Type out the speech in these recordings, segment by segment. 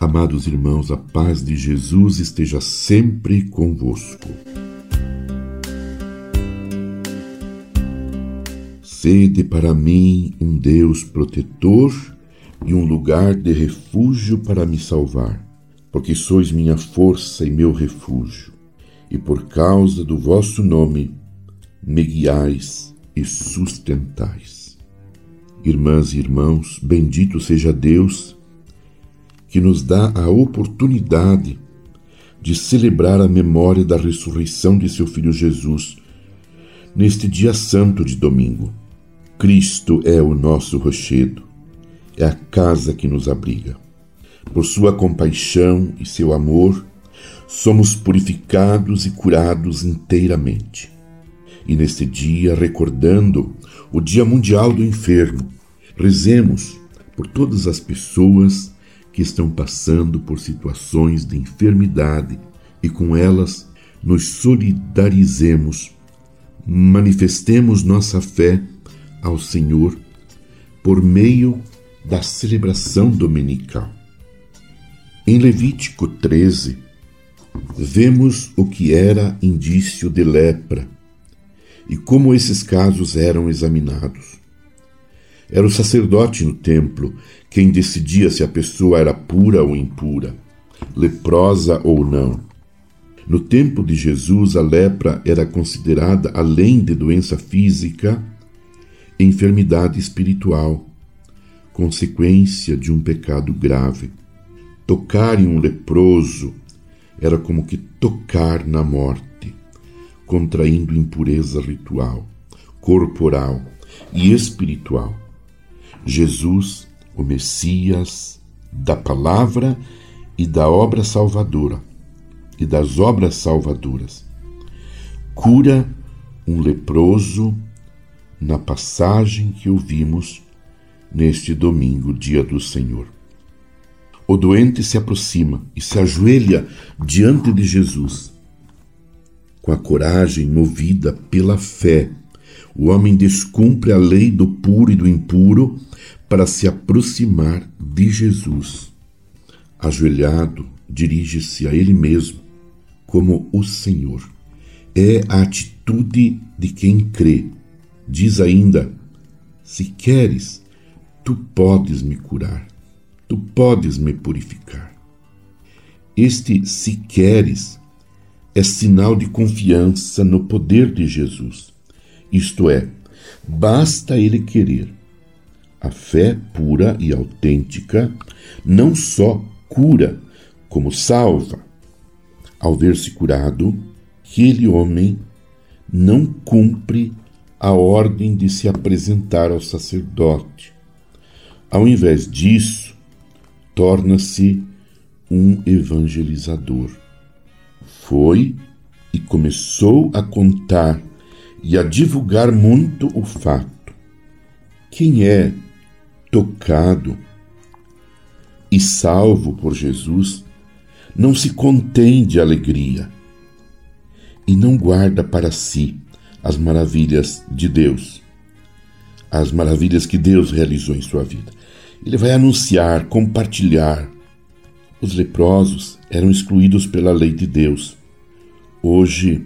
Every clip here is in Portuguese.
Amados irmãos, a paz de Jesus esteja sempre convosco. Sede para mim um Deus protetor e um lugar de refúgio para me salvar, porque sois minha força e meu refúgio, e por causa do vosso nome me guiais e sustentais. Irmãs e irmãos, bendito seja Deus que nos dá a oportunidade de celebrar a memória da ressurreição de seu Filho Jesus neste dia santo de domingo. Cristo é o nosso rochedo, é a casa que nos abriga. Por sua compaixão e seu amor, somos purificados e curados inteiramente. E neste dia, recordando o Dia Mundial do Enfermo, rezemos por todas as pessoas que estão passando por situações de enfermidade e com elas nos solidarizemos, manifestemos nossa fé ao Senhor por meio da celebração dominical. Em Levítico 13, vemos o que era indício de lepra e como esses casos eram examinados. Era o sacerdote no templo quem decidia se a pessoa era pura ou impura, leprosa ou não. No tempo de Jesus, a lepra era considerada, além de doença física, enfermidade espiritual, consequência de um pecado grave. Tocar em um leproso era como que tocar na morte, contraindo impureza ritual, corporal e espiritual. Jesus, o Messias da palavra e da obra salvadora e das obras salvadoras. Cura um leproso na passagem que ouvimos neste domingo, dia do Senhor. O doente se aproxima e se ajoelha diante de Jesus. Com a coragem movida pela fé, o homem descumpre a lei do puro e do impuro para se aproximar de Jesus. Ajoelhado, dirige-se a Ele mesmo como o Senhor. É a atitude de quem crê. Diz ainda: Se queres, tu podes me curar, tu podes me purificar. Este se queres é sinal de confiança no poder de Jesus. Isto é, basta ele querer a fé pura e autêntica não só cura, como salva. Ao ver-se curado, aquele homem não cumpre a ordem de se apresentar ao sacerdote. Ao invés disso, torna-se um evangelizador. Foi e começou a contar e a divulgar muito o fato. Quem é tocado e salvo por Jesus, não se contém de alegria e não guarda para si as maravilhas de Deus, as maravilhas que Deus realizou em sua vida. Ele vai anunciar, compartilhar. Os leprosos eram excluídos pela lei de Deus. Hoje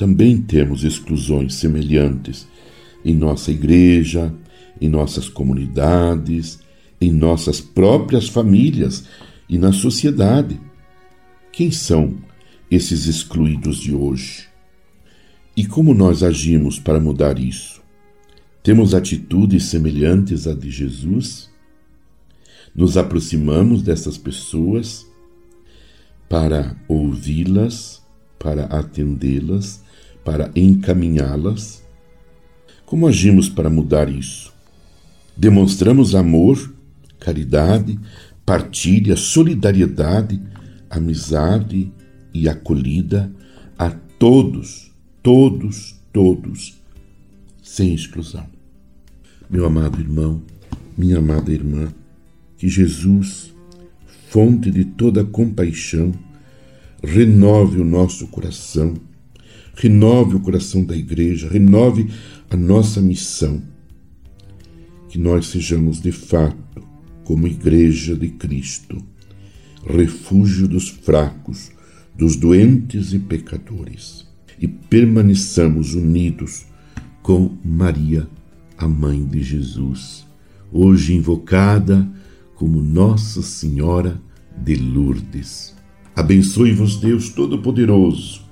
também temos exclusões semelhantes em nossa igreja, em nossas comunidades, em nossas próprias famílias e na sociedade. Quem são esses excluídos de hoje? E como nós agimos para mudar isso? Temos atitudes semelhantes à de Jesus? Nos aproximamos dessas pessoas para ouvi-las, para atendê-las, para encaminhá-las? Como agimos para mudar isso? Demonstramos amor, caridade, partilha, solidariedade, amizade e acolhida a todos, todos, todos, sem exclusão. Meu amado irmão, minha amada irmã, que Jesus, fonte de toda compaixão, renove o nosso coração, renove o coração da igreja, renove a nossa missão. Que nós sejamos de fato como Igreja de Cristo, refúgio dos fracos, dos doentes e pecadores, e permaneçamos unidos com Maria, a mãe de Jesus, hoje invocada como Nossa Senhora de Lourdes. Abençoe-vos, Deus Todo-Poderoso,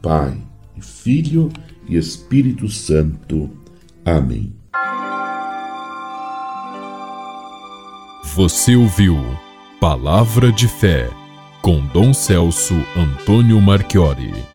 Pai, Filho e Espírito Santo. Amém. Você ouviu Palavra de Fé com Dom Celso Antônio Marchiori.